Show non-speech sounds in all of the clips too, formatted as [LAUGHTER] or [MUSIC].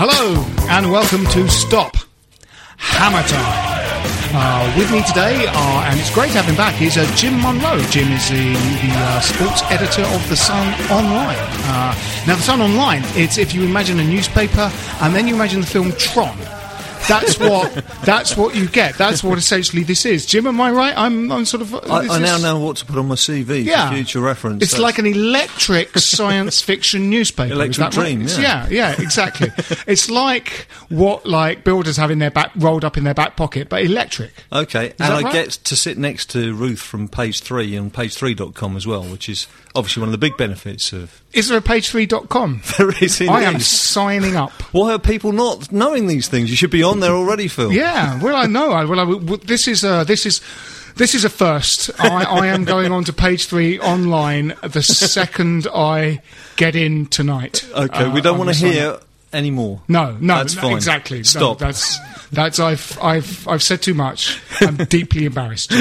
Hello, and welcome to Stop Hammer Time. Uh, with me today are, and it's great to have him back, is uh, Jim Monroe. Jim is the, the uh, sports editor of The Sun Online. Uh, now, The Sun Online, it's if you imagine a newspaper and then you imagine the film Tron. That's what that's what you get. That's what essentially this is. Jim, am I right? I'm, I'm sort of. I, I now is- know what to put on my CV Yeah. for future reference. It's That's- like an electric science fiction newspaper. Electric that right? yeah. yeah, yeah, exactly. [LAUGHS] it's like what like builders have in their back rolled up in their back pocket, but electric. Okay, and I right? get to sit next to Ruth from page three and page3.com as well, which is obviously one of the big benefits of. Is there a page3.com? [LAUGHS] There is I am signing up. [LAUGHS] Why are people not knowing these things? You should be on there already, Phil. Yeah, well, I know. I, well, I, w- this is uh, this is this is a first. I, I am going on to page three online the second I get in tonight. Okay, Uh, we don't want to hear up. any more. No, no, That's fine. exactly. No, Stop. that's that's I've I've I've said too much. I'm [LAUGHS] deeply embarrassed.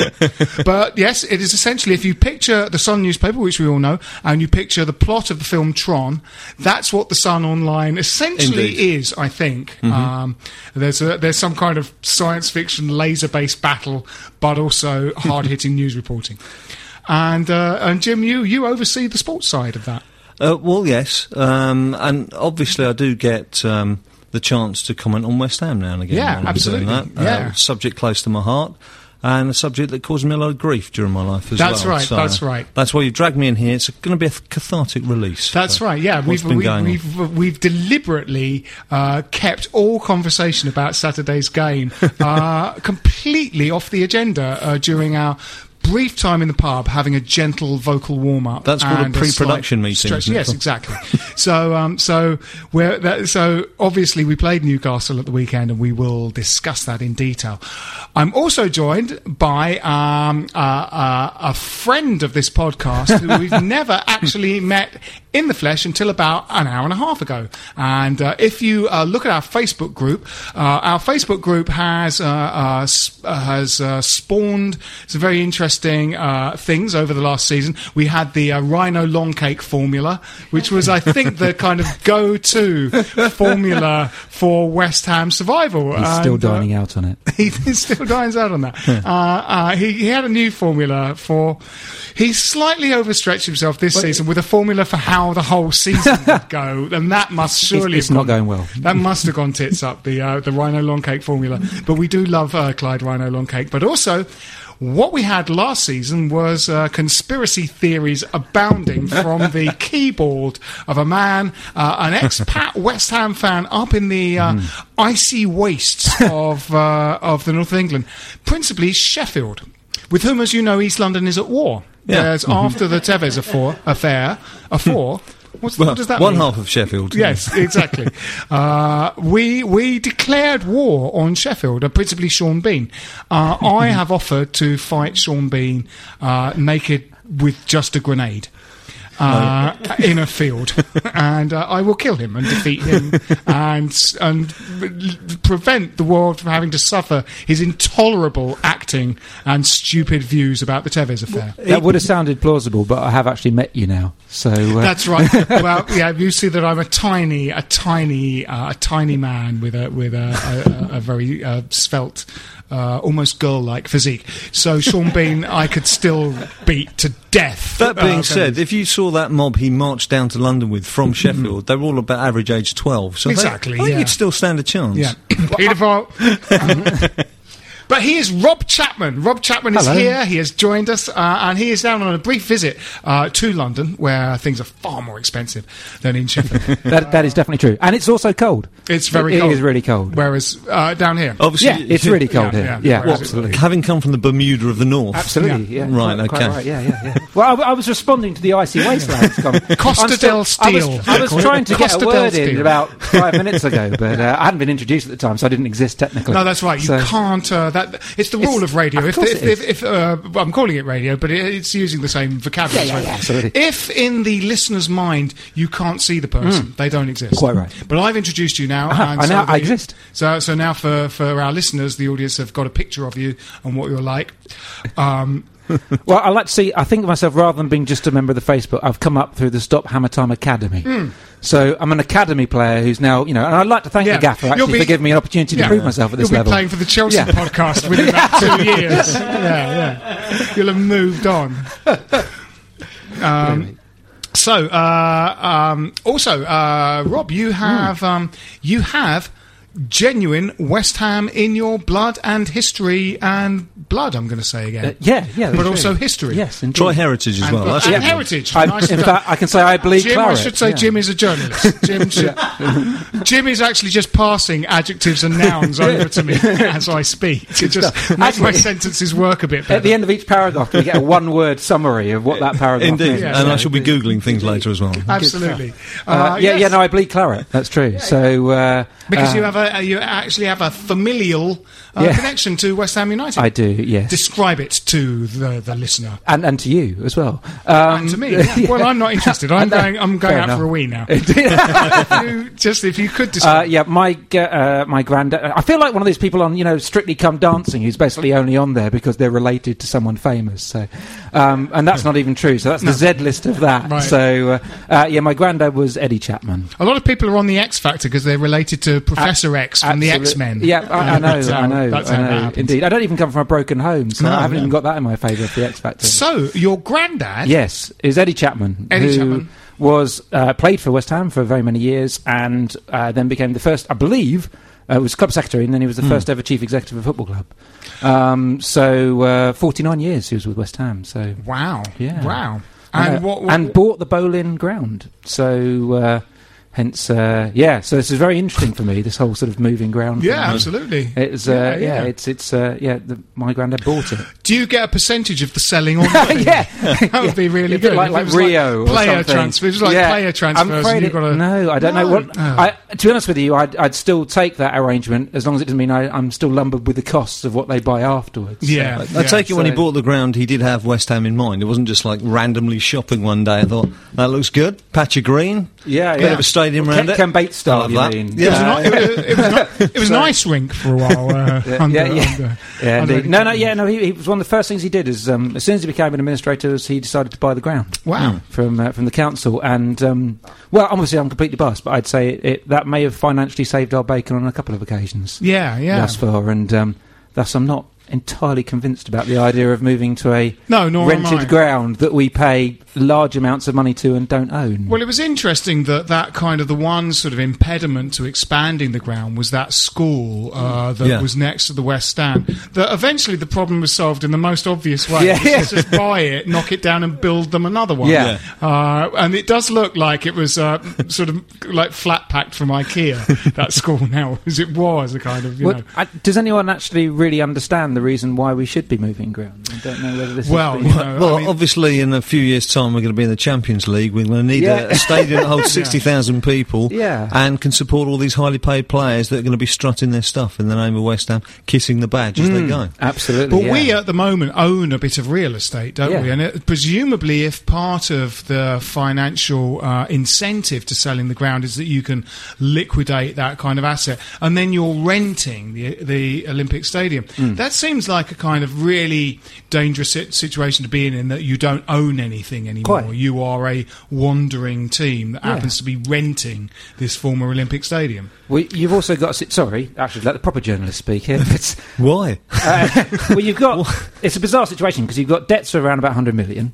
But yes, it is essentially if you picture the Sun newspaper, which we all know, and you picture the plot of the film Tron, that's what the Sun Online essentially Indeed. is. I think Mm-hmm. um, there's a, there's some kind of science fiction laser based battle, but also [LAUGHS] hard hitting news reporting. And uh, and Jim, you you oversee the sports side of that. Uh, well, yes, um, and obviously I do get um, the chance to comment on West Ham now and again. Yeah, absolutely, that. yeah. Uh, subject close to my heart. And a subject that caused me a lot of grief during my life as That's well. That's right, that's right. That's why you dragged me in here. It's going to be a cathartic release. That's right. Yeah, we've going we've we've deliberately uh, kept all conversation about Saturday's game [LAUGHS] uh, completely off the agenda uh, during our. Brief time in the pub, having a gentle vocal warm up. That's called a pre-production meeting, isn't it? Yes, exactly. [LAUGHS] so, um, so we're that, so obviously we played Newcastle at the weekend, and we will discuss that in detail. I'm also joined by um, uh, uh, a friend of this podcast who we've [LAUGHS] never actually met in the flesh until about an hour and a half ago. And uh, if you uh, look at our Facebook group, uh, our Facebook group has uh, uh, uh, has uh, spawned some very interesting uh, things over the last season. We had the uh, Rhino Long Cake formula, which was, I think, the [LAUGHS] kind of go-to formula for West Ham survival. He's still And, uh, dining out on it. [LAUGHS] he still dines out on that. [LAUGHS] uh, uh, he, he had a new formula for. He slightly overstretched himself this season with a formula for how the whole season would go, [LAUGHS] and that must surely it's not gone- going well. That must have gone tits up the uh, the Rhino Long Cake formula. But we do love uh, Clyde Rhino Long Cake. But also, what we had last season was uh, conspiracy theories abounding [LAUGHS] from the keyboard of a man, uh, an expat [LAUGHS] West Ham fan up in the uh, icy wastes of [LAUGHS] uh, of the north of England, principally Sheffield, with whom, as you know, East London is at war. Yeah. There's after the Tevez affair, affair, affair. What's, Well, what does that one mean? half of Sheffield. Yes, exactly. [LAUGHS] uh, we we declared war on Sheffield, uh, principally Sean Bean. Uh, I [LAUGHS] have offered to fight Sean Bean uh, naked with just a grenade. Uh, in a field, [LAUGHS] and uh, I will kill him and defeat him, [LAUGHS] and and prevent the world from having to suffer his intolerable acting and stupid views about the Tevez affair. That would have sounded plausible, but I have actually met you now. So uh, [LAUGHS] That's right. well, yeah, you see that I'm a tiny, a tiny, uh, a tiny man with a with a, a, a very uh, svelte, uh, almost girl-like physique. So Sean Bean, I could still beat to death. That being Uh, said, if you saw that mob he marched down to London with from Sheffield, they were all about average age 12. So Exactly, I think yeah. you'd still stand a chance. Yeah, [COUGHS] Pedophile. [LAUGHS] But he is Rob Chapman. Rob Chapman is here. He has joined us, uh, and he is down on a brief visit uh, to London, where things are far more expensive than in Sheffield. [LAUGHS] that that is definitely true, and it's also cold. It's very It- cold. It is really cold. Whereas uh, down here, Obviously, yeah, it's really cold Yeah, here. yeah. Yeah, Well, absolutely. Having come from the Bermuda of the North. Absolutely, Yeah. yeah. Right, Quite- quite okay. right, yeah, yeah, yeah. Well, I, I was responding to the icy wastelands. [LAUGHS] comment. Costa I'm still- del I Steel, was, I was they call it. trying to Costa get a word in about five minutes ago, but uh, I hadn't been introduced at the time, so I didn't exist technically. No, that's right. You So- can't. Uh, that it's the rule It's- of radio. of if if, if, if uh, well, I'm calling it radio, but it, it's using the same vocabulary. Yeah, yeah, yeah, absolutely. If in the listener's mind you can't see the person, they don't exist. Mm. Quite right. But I've introduced you now. And I so now- I exist. So so now for for our listeners, the audience have got a picture of you and what you're like. Um, [LAUGHS] Well, I like to see. I think of myself rather than being just a member of the Facebook. I've come up through the Stop Hammer Time Academy. So I'm an academy player who's now, you know, and I'd like to thank. Yeah. the gaffer actually be- for giving me an opportunity to prove myself at this You'll be level. playing for the Chelsea Yeah. podcast within about two [LAUGHS] years. Yeah, yeah. You'll have moved on. [LAUGHS] Um, so, uh, um, also, uh, Rob, you have um, you have genuine West Ham in your blood and history and blood. I'm going to say again, Uh, yeah, yeah, but also true. history. Yes, indeed. Try heritage as and, well. That's and what- heritage. I, Nicely in fact, I can say I bleed Jim, claret. I should say yeah. Jim is a journalist. Jim, should, [LAUGHS] Jim is actually just passing adjectives and nouns over to me [LAUGHS] as I speak to just make my sentences work a bit better. At the end of each paragraph, we get a one-word summary of what that paragraph Indeed, means. Yeah, and yeah, I shall be googling things later as well. Absolutely. Uh, Uh, yeah, yes. yeah, no, I bleed claret. That's true. so uh, because uh, you have a you actually have a familial uh, Yeah. connection to West Ham United. I do, yes, Describe it to the, the listener. and and to you as well. Um, And to me, yeah. well, I'm not interested. I'm [LAUGHS] uh, going. I'm going out enough. for a wee now. [LAUGHS] You- just if you could Uh, describe. yeah, my uh, my granddad. I feel like one of these people on you know Strictly Come Dancing, who's basically only on there because they're related to someone famous. So, um, and that's not even true. So that's the Z list of that. Right. So, uh, uh, yeah, my granddad was Eddie Chapman. a lot of people are on the X Factor because they're related to Professor X from the X Men. Yeah, I, I [LAUGHS] know, how- I know, that's I know. Indeed, I don't even come from a broken home, so No, I haven't no. even got that in my favour for the X Factor. So your granddad. Yes, is Eddie Chapman. Eddie who Chapman. was uh, played for West Ham for very many years, and uh, then became the first, I believe, uh, was club secretary, and then he was the Hmm. first ever chief executive of a football club. Um, so uh, forty nine years he was with West Ham. So Wow. Yeah. Wow. and, what? what and bought the Boleyn ground. So. Hence, uh, yeah. So this is very interesting for me. This whole sort of moving ground. yeah, thing. absolutely. It's uh, Yeah, yeah, yeah. It's it's uh, yeah. The, my granddad bought it. Do you get a percentage of the selling on? [LAUGHS] buying? yeah, [LAUGHS] that would be really A good. like, If it like Rio or player something. transfers. It like Yeah. player transfers. I'm afraid and you've it- got to, no, I don't know. What, Oh. I, to be honest with you, I'd, I'd still take that arrangement as long as it doesn't mean I, I'm still lumbered with the costs of what they buy afterwards. Yeah. I take it when he bought the ground, he did have West Ham in mind. It wasn't just like randomly shopping one day. I thought that looks good, patch of green, yeah, bit yeah. of a stadium Ken, around it. Ken Bates style, you that. mean? It was, Yeah. an, it was, it was, an, [LAUGHS] it was an ice rink for a while. Uh, [LAUGHS] Yeah, under, yeah, yeah. under- Yeah, under indeed. No, no, yeah, no. He, he was one of the first things he did. Is um, as soon as he became an administrator, he decided to buy the ground. Wow. from uh, from the council. And um, well, obviously, I'm completely biased, but I'd say it, it, that may have financially saved our bacon on a couple of occasions Yeah, yeah. thus far. And um, thus, I'm not entirely convinced about the idea of moving to a No, nor rented ground that we pay large amounts of money to and don't own. Well, it was interesting that that kind of the one sort of impediment to expanding the ground was that school uh, that Yeah. was next to the West Stand. That eventually the problem was solved in the most obvious way. Yeah, yeah. just buy it, knock it down, and build them another one. Yeah. Uh, and it does look like it was uh, sort of like flat packed from IKEA. that school [LAUGHS] now, as it was a kind of you Well, know. I, does anyone actually really understand the reason why we should be moving ground. I don't know whether this Well, has you know, Well, I mean- obviously, in a few years' time, we're going to be in the Champions League. We're going to need Yeah. a, a stadium that holds [LAUGHS] 60,000 people Yeah. and can support all these highly paid players that are going to be strutting their stuff in the name of West Ham, kissing the badge as they go. Absolutely. But yeah. we at the moment own a bit of real estate, don't Yeah. we? And it, presumably, if part of the financial uh, incentive to selling the ground is that you can liquidate that kind of asset, and then you're renting the the Olympic Stadium, Hmm. that seems like a kind of really dangerous situation to be in. In that you don't own anything anymore, Quite. you are a wandering team that Yeah. happens to be renting this former Olympic Stadium. We, you've also got. si- Sorry, actually, let the proper journalist speak here. It's, [LAUGHS] Why? uh, well, you've got. [LAUGHS] It's a bizarre situation because you've got debts of around about 100 million.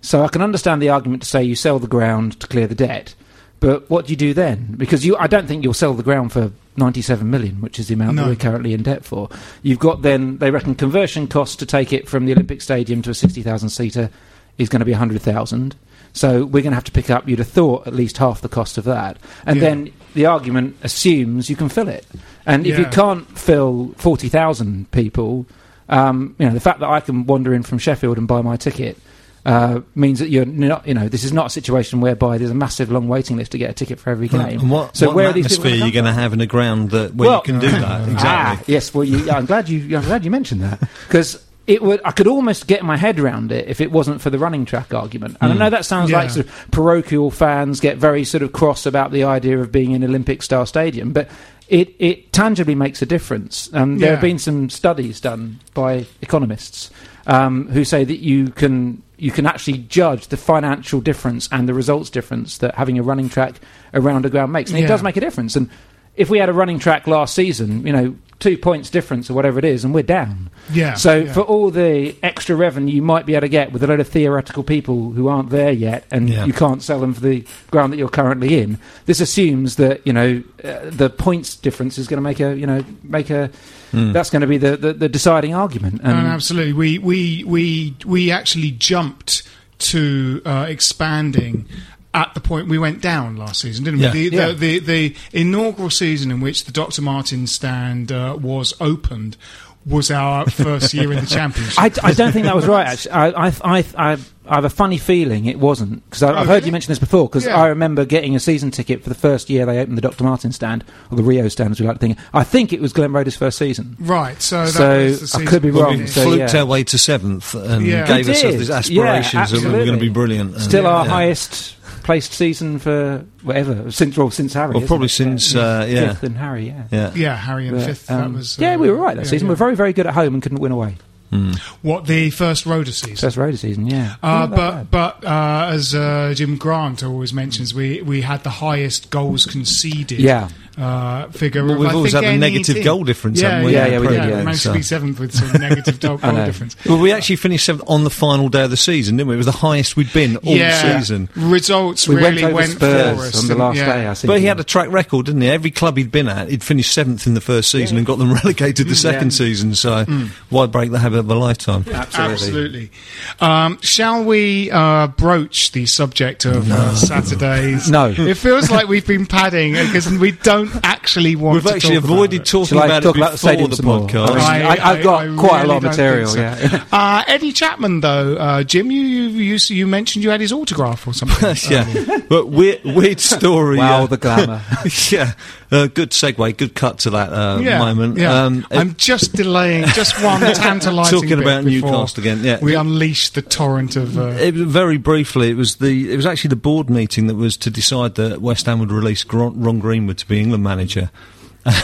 So I can understand the argument to say you sell the ground to clear the debt, but what do you do then? Because you, I don't think you'll sell the ground for 97 million, which is the amount No. that we're currently in debt for. You've got then they reckon conversion costs to take it from the Olympic Stadium to a 60,000 seater is going to be 100,000. So we're going to have to pick up, you'd have thought, at least half the cost of that. And Yeah. then the argument assumes you can fill it. And if you can't fill 40,000 people, um, you know, the fact that I can wander in from Sheffield and buy my ticket uh, means that you're not, you know, this is not a situation whereby there's a massive long waiting list to get a ticket for every game. And what, so what where are these people atmosphere are you going to have in a ground that where Well- you can do that? [LAUGHS] Exactly. Ah, yes, well, you, I'm glad you, I'm glad you mentioned that because. It would. I could almost get my head around it if it wasn't for the running track argument. And I know that sounds Yeah. like sort of parochial fans get very sort of cross about the idea of being in Olympic style stadium, but it, it tangibly makes a difference. Um, there have been some studies done by economists um, who say that you can you can actually judge the financial difference and the results difference that having a running track around a ground makes, and Yeah. it does make a difference. And if we had a running track last season, you know, two points difference or whatever it is, and we're down. Yeah. So yeah. for all the extra revenue you might be able to get with a load of theoretical people who aren't there yet, and Yeah. you can't sell them for the ground that you're currently in, this assumes that you know uh, the points difference is going to make a you know make a that's going to be the, the, the deciding argument. And no, absolutely. We we we we actually jumped to uh, expanding at the point we went down last season, didn't Yeah. we? The, Yeah. the, the, the inaugural season in which the Dr. Martens stand uh, was opened was our first year in the championship. I, I don't think that was right. Actually, I, I, I, I, I have a funny feeling it wasn't because I've Oh, heard really? you mention this before. Because Yeah. I remember getting a season ticket for the first year they opened the Dr. Martens stand or the Rio stand, as we like to think. I think it was Glenn Roeder's first season. right. So that So, was the I could be Well, wrong, we so, fluked yeah. our way to seventh and Yeah. gave us did. these Yeah, aspirations that we were going to be brilliant. And- Still our yeah. highest placed season for whatever since well since Harry. Well, probably it? since, Yeah. uh, yeah. fifth and Harry. Yeah. Yeah. Yeah, Harry and But, fifth. that um, was. yeah, uh, we were right that yeah, season. yeah. We're very, very good at home and couldn't win away. What the first Roeder season? First Roeder season, yeah. Uh, but but uh, as uh, Jim Grant always mentions, we we had the highest goals conceded. Yeah. Uh, figure. Well, we've I always think, had a negative team. goal difference, Yeah, haven't we? Yeah, yeah, we did, yeah. yeah. Managed to be seventh with some [LAUGHS] negative goal, I goal know. difference. Well, we actually finished seventh on the final day of the season, didn't we? It was the highest we'd been all yeah, season. results we really went over went Spurs for us on the last yeah. day. I think. But he had a track record, didn't he? Every club he'd been at, he'd finished seventh in the first season and got them [LAUGHS] relegated the second season. So why break the habit of a lifetime? absolutely. Absolutely. Um, shall we uh, broach the subject of uh, Saturdays? No. It feels like we've been padding because we don't actually want We've to actually talk avoided about it. talking Shall I about talk it about the before stadium the some more? podcast. I- I- I've got quite a lot of material, so. yeah. [LAUGHS] uh, Eddie Chapman, though, uh, Jim, you, you you you mentioned you had his autograph or something. [LAUGHS] yeah, but weird, weird story. Wow, uh, the glamour. [LAUGHS] yeah, uh, good segue, good cut to that uh, yeah, moment. Yeah. Um, I'm just delaying just one [LAUGHS] tantalising Talking about Newcastle again, yeah. We unleash the torrent of. Uh, It, very briefly, it was the it was actually the board meeting that was to decide that West Ham would release Ron Greenwood to be England manager. [LAUGHS]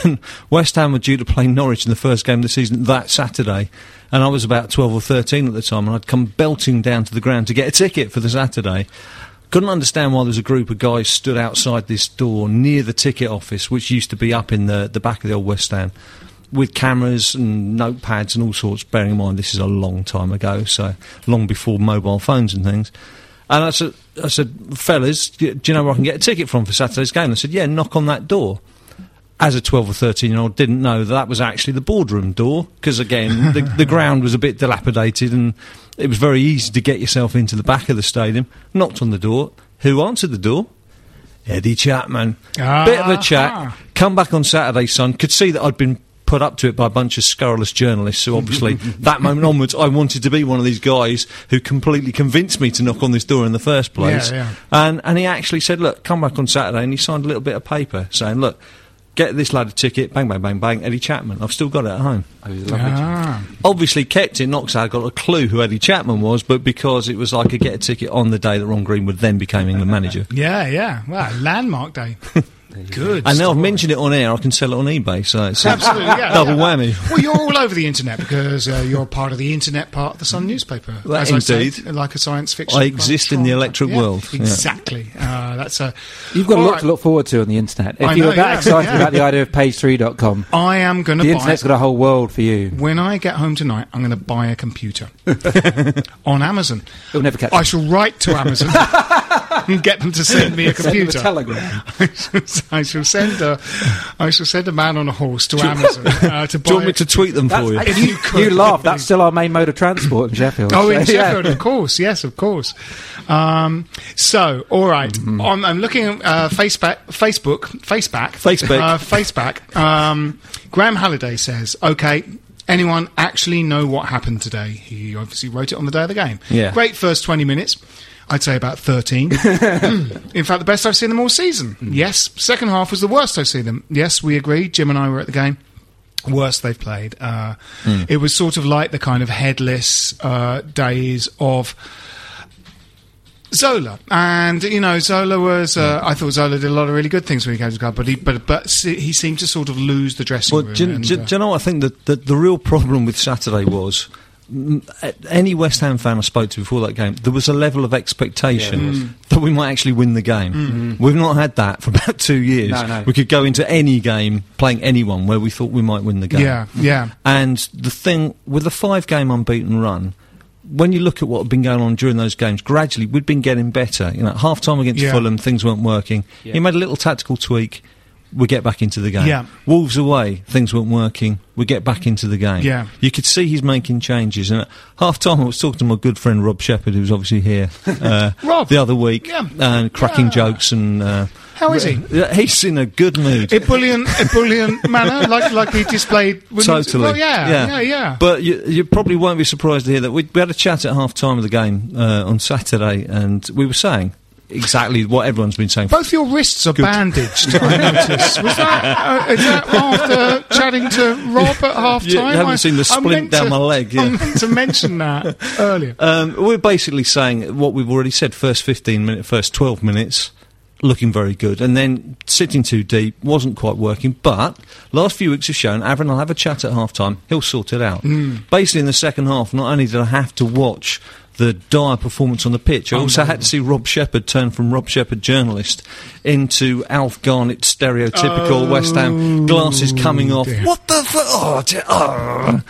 And West Ham were due to play Norwich in the first game of the season that Saturday, and I was about twelve or thirteen at the time, and I'd come belting down to the ground to get a ticket for the Saturday. Couldn't understand why there was a group of guys stood outside this door near the ticket office, which used to be up in the the back of the old West Stand with cameras and notepads and all sorts, bearing in mind this is a long time ago, so long before mobile phones and things. And I said, I said, fellas, do do you know where I can get a ticket from for Saturday's game? They said, yeah, knock on that door. As a 12 or 13 year old, didn't know that, that was actually the boardroom door, because again, the, the [LAUGHS] ground was a bit dilapidated and it was very easy to get yourself into the back of the stadium. Knocked on the door. Who answered the door? Eddie Chapman. Ah. Bit of a chat. Ah. Come back on Saturday, son. Could see that I'd been put up to it by a bunch of scurrilous journalists. So obviously, [LAUGHS] that moment onwards, I wanted to be one of these guys who completely convinced me to knock on this door in the first place. Yeah, yeah. And and he actually said, "Look, come back on Saturday," and he signed a little bit of paper saying, "Look." Get this lad a ticket, bang, bang, bang, bang, Eddie Chapman. I've still got it at home. Oh, he's lovely. Ah. Obviously kept it, not 'cause I got a clue who Eddie Chapman was, but because it was I could get a ticket on the day that Ron Greenwood then became England manager. Yeah, yeah. Wow, landmark day. [LAUGHS] Good. And now I've mentioned it on air, I can sell it on eBay, so it's Absolutely, yeah. double yeah. whammy. Well, you're all over the internet because uh, you're part of the internet part of the Sun newspaper. Well, as I indeed. said, like a science fiction. I exist in the electric Yeah, world, yeah. Exactly. Uh, that's a. You've got a lot right. to look forward to on the internet. If I you're know, that yeah, excited yeah. about the idea of page3.com, I am going the to buy. internet's got a whole world for you. When I get home tonight, I'm going to buy a computer [LAUGHS] on Amazon. It'll never catch I shall write to Amazon [LAUGHS] and get them to send me a Send a computer. telegram. [LAUGHS] I shall send a, I shall send a man on a horse to Amazon uh, to buy. Do you want [LAUGHS] me to tweet them for you? If [LAUGHS] you, could, you laugh. That's still our main mode of transport in Sheffield. Oh, in So, yeah. Sheffield, of course. Yes, of course. Um, so, all right. Mm-hmm. On, I'm looking at uh, Facebook, Facebook, Faceback, Facebook. uh, Faceback. Um, Graham Halliday says, "Okay." Anyone actually know what happened today? He obviously wrote it on the day of the game. Yeah. Great first 20 minutes. I'd say about 13. [LAUGHS] In fact, the best I've seen them all season. Mm. Yes. Second half was the worst I've seen them. Yes, we agree. Jim and I were at the game worst they've played. Uh, Hmm. It was sort of like the kind of headless uh, days of Zola, and you know Zola was. Uh, I thought Zola did a lot of really good things when he came to the club, but he but but he seemed to sort of lose the dressing Well, room. do, you- and, do uh, do you know what I think that the, the real problem with Saturday was? Mm, a- Any West Ham fan I spoke to before that game, there was a level of expectation Yeah, there was. that we might actually win the game. We've not had that for [LAUGHS] about two years. No, no. We could go into any game playing anyone where we thought we might win the game. yeah, yeah, And the thing with a five game unbeaten run, when you look at what had been going on during those games, gradually we'd been getting better. You know, half time against Yeah. Fulham, things weren't working. Yeah. He made a little tactical tweak. We get back into the game. Yeah. Wolves away, things weren't working. We get back into the game. Yeah. You could see he's making changes. And at half time, I was talking to my good friend Rob Shepherd, who was obviously here [LAUGHS] uh, Rob. the other week, Yeah. and cracking Yeah. jokes. And uh, How is he? He's in a good mood. ebullient, ebullient [LAUGHS] manner, like like he displayed. Totally. well, yeah, yeah, yeah. But you, you probably won't be surprised to hear that we, we had a chat at half time of the game uh, on Saturday, and we were saying exactly what everyone's been saying. Both your wrists are Good. bandaged. [LAUGHS] I noticed. Was that uh, is that after chatting to Rob at half time? You haven't seen the splint down my leg, yeah. I meant to mention that [LAUGHS] earlier. Um, we're basically saying what we've already said: first fifteen minutes, first twelve minutes, looking very good, and then sitting too deep wasn't quite working. But last few weeks have shown Avram will have a chat at half time; he'll sort it out. Basically, in the second half, not only did I have to watch. The dire performance on the pitch. I also had to see Rob Shepherd turn from Rob Shepherd journalist into Alf Garnett stereotypical West Ham glasses coming off. dear. What the fu- oh, oh.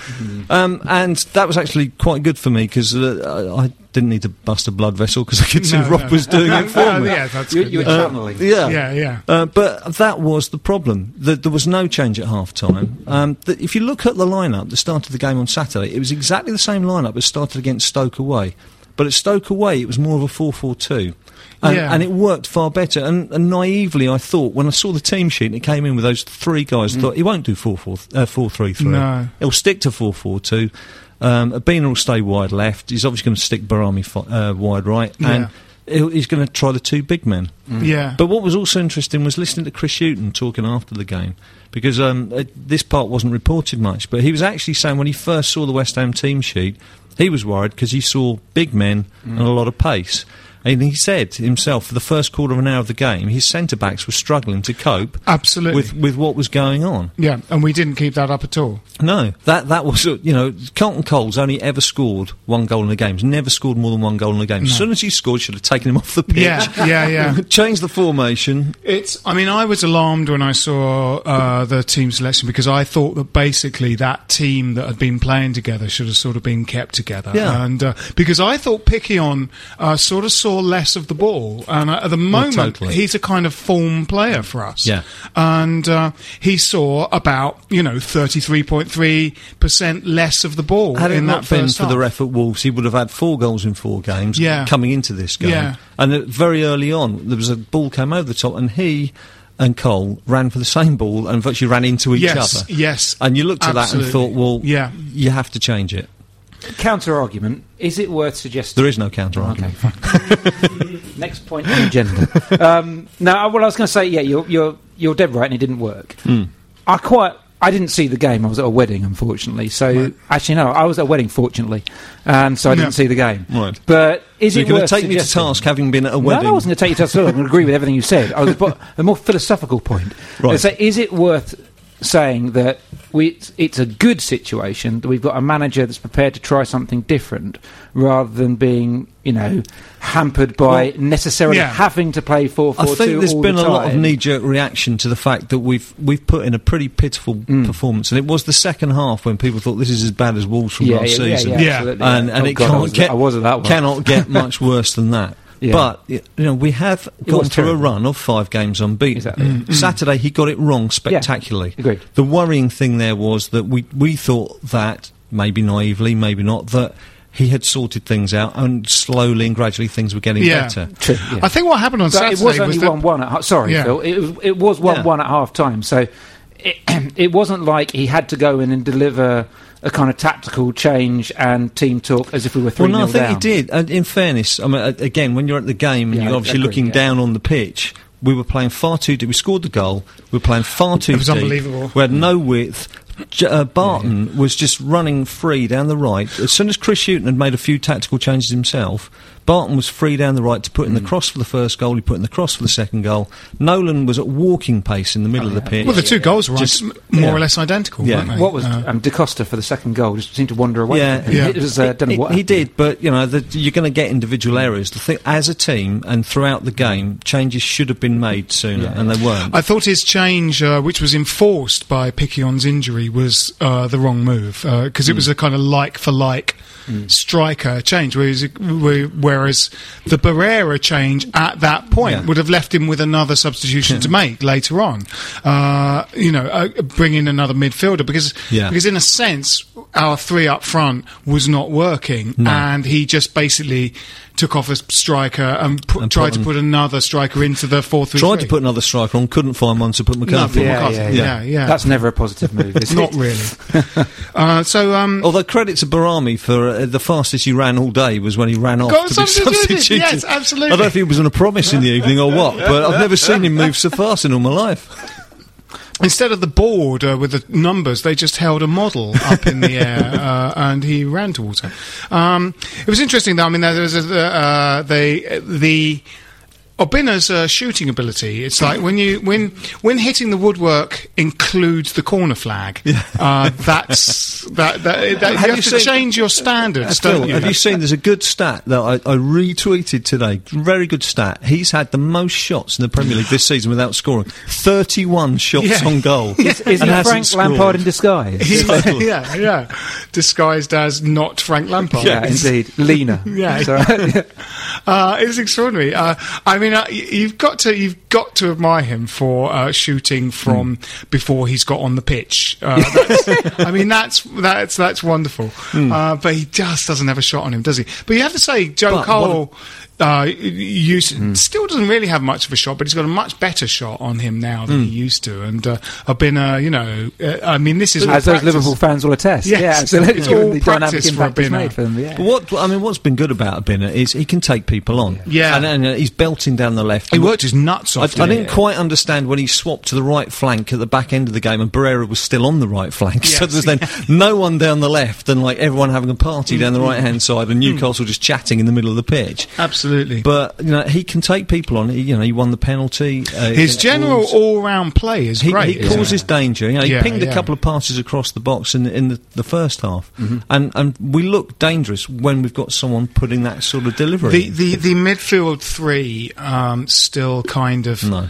Um, and that was actually quite good for me because uh, I I didn't need to bust a blood vessel because I could [LAUGHS] see No, Rob no. was doing it for me. yeah, that's You, good. you were yeah. channeling. Yeah, Yeah, yeah. Uh, but that was the problem. That there was no change at half time. Um, that if you look at the lineup, the start of the game on Saturday, it was exactly the same lineup as started against Stoke away. But at Stoke away, it was more of a 4 4 2. And, Yeah. and it worked far better. And, and naively, I thought, when I saw the team sheet and it came in with those three guys, I thought, he won't do 4 4 uh, 4 3 3. No. He'll stick to 4 4 2. Um, Obinna will stay wide left. He's obviously going to stick Boa Morte fi- uh, wide right. And he'll, he's going to try the two big men. Yeah. But what was also interesting was listening to Chris Hughton talking after the game because um, uh, this part wasn't reported much. But he was actually saying when he first saw the West Ham team sheet, he was worried because he saw big men and a lot of pace. And he said himself, for the first quarter of an hour of the game, his centre backs were struggling to cope Absolutely. with, with what was going on. yeah, and we didn't keep that up at all. No, that that was uh, you know Carlton Cole's only ever scored one goal in a game. He's never scored more than one goal in a game. As soon as he scored, should have taken him off the pitch. Yeah, yeah, yeah. [LAUGHS] Changed the formation. It's. I mean, I was alarmed when I saw uh, the team selection because I thought that basically that team that had been playing together should have sort of been kept together. Yeah. And uh, because I thought Piquionne uh, sort of saw less of the ball, and uh, at the moment totally. he's a kind of form player for us. Yeah. And uh, he saw about you know thirty three point three percent less of the ball Had it in not that been for the ref at Wolves, he would have had four goals in four games Yeah. coming into this game. Yeah. And very early on, there was a ball came over the top, and he and Cole ran for the same ball and virtually ran into each Yes, other. yes, And you looked at that and thought, well, Yeah. you have to change it. Counter argument: Is it worth suggesting? There is no counter argument. Okay. [LAUGHS] Next point on the agenda. Um, no, I- well, I was going to say, yeah, you're you're you're dead right, and it didn't work. Hmm. I quite. I didn't see the game. I was at a wedding, unfortunately. So actually, no, I was at a wedding, fortunately, and so I didn't see the game. Right. But is So it you're going to take me to task having been at a wedding? no, I wasn't going to take you to task. I'm going to agree with everything you said. I was but a more philosophical point. Right. So, is it worth saying that we, it's, it's a good situation that we've got a manager that's prepared to try something different, rather than being, you know, hampered by Well, necessarily yeah. having to play four I think there's been the a lot of knee-jerk reaction to the fact that we've we've put in a pretty pitiful Mm. performance, and it was the second half when people thought this is as bad as Wolves from Yeah, last yeah, season. yeah, and and Oh it God, can't was, get I was at that one. cannot get [LAUGHS] much worse than that. Yeah. But you know we have It gone was through a run of five games unbeaten. Exactly. Mm. Saturday he got it wrong spectacularly. agreed. The worrying thing there was that we we thought that maybe naively, maybe not that. He had sorted things out, and slowly and gradually things were getting Yeah. better. True, yeah. I think what happened on But Saturday it was only that- one one at ha- sorry Yeah. Phil it was it was one Yeah. one at half time so it, [CLEARS THROAT] it wasn't like he had to go in and deliver a kind of tactical change and team talk as if we were three Well, no, I think down. he did. And in fairness, I mean, again, when you're at the game and Yeah, you're obviously agree, looking yeah. down on the pitch, we were playing far too deep. We scored the goal. We were playing far too deep. It was deep. unbelievable. We had no width. J- uh, Barton was just running free down the right. As soon as Chris Hughton had made a few tactical changes himself, Barton was free down the right to put in Mm. the cross for the first goal. He put in the cross for the second goal. Nolan was at walking pace in the middle of the pitch. Well, the two goals were Just- m- more yeah. or less identical, Yeah. weren't they? what was Uh, um, Da Costa for the second goal just seemed to wander away Yeah. Yeah. it was uh, don't know he, what he did, but you know the, you're going to get individual errors. The thing, as a team and throughout the game, changes should have been made sooner, Yeah, and they weren't. I thought his change, uh, which was enforced by Piquionne's injury, was uh, the wrong move because it Hmm. was a kind of like for like striker change. Whereas, whereas the Barrera change at that point Yeah. would have left him with another substitution to make later on. Uh, you know, uh, bring in another midfielder because Yeah. because in a sense our three up front was not working, and he just basically took off a striker and, put, And tried put to put another striker into the four three. Tried to put another striker on, couldn't find one to put McCarthy. for on. Yeah, McCarthy. yeah, Yeah, yeah. That's never a positive move. Is [LAUGHS] not really. [LAUGHS] uh, so, um, Although credit to Boa Morte for uh, the fastest he ran all day was when he ran off Got to be substituted, substituted. yes, absolutely. I don't know if he was on a promise in the evening or what, but I've never seen him move so fast in all my life. Instead of the board uh, with the numbers, they just held a model up in the air, [LAUGHS] uh, and he ran towards it. Um, it was interesting, though. I mean, there was a, uh, they the. Obinna's uh, shooting ability. It's like when you when when hitting the woodwork includes the corner flag. Uh, that's that, that, that you Have have you to seen- change your standards, Phil, don't you? have you seen? There's a good stat that I, I retweeted today. Very good stat. He's had the most shots in the Premier League this season without scoring. 31 shots Yeah. on goal. [LAUGHS] Is he Frank scored. Lampard in disguise? [LAUGHS] He- yeah, yeah, disguised as not Frank Lampard. yeah, indeed. Lena. [LAUGHS] Yeah. So- Uh, it's extraordinary. Uh, I mean, uh, y- you've got to you've got to admire him for uh, shooting from before he's got on the pitch. Uh, [LAUGHS] that's, I mean, that's that's that's wonderful. Uh, but he just doesn't have a shot on him, does he? But you have to say, Joe But Cole. Uh, used, still doesn't really have much of a shot, but he's got a much better shot on him now than he used to. And uh, I've been, uh, you know, uh, I mean, this is As those practice. Liverpool fans will attest. Yes, yeah, absolutely. it's all the dynamic practice for impact it's Obinna. made for them. Yeah. But what I mean, what's been good about Obinna is he can take people on. Yeah. and, and uh, he's belting down the left. He worked his nuts I, off. I didn't he? didn't quite understand when he swapped to the right flank at the back end of the game, and Barrera was still on the right flank. [LAUGHS] so Yes, there's then no one down the left, and like everyone having a party down the right hand side, and Newcastle just chatting in the middle of the pitch. Absolutely. But you know he can take people on. He, you know he won the penalty. Uh, His general all-round play is He, great. he causes it? danger. You know, he Yeah, pinged a couple of passes across the box in, in the, the first half, Mm-hmm. and and we look dangerous when we've got someone putting that sort of delivery. The, the the midfield three um, still kind of no,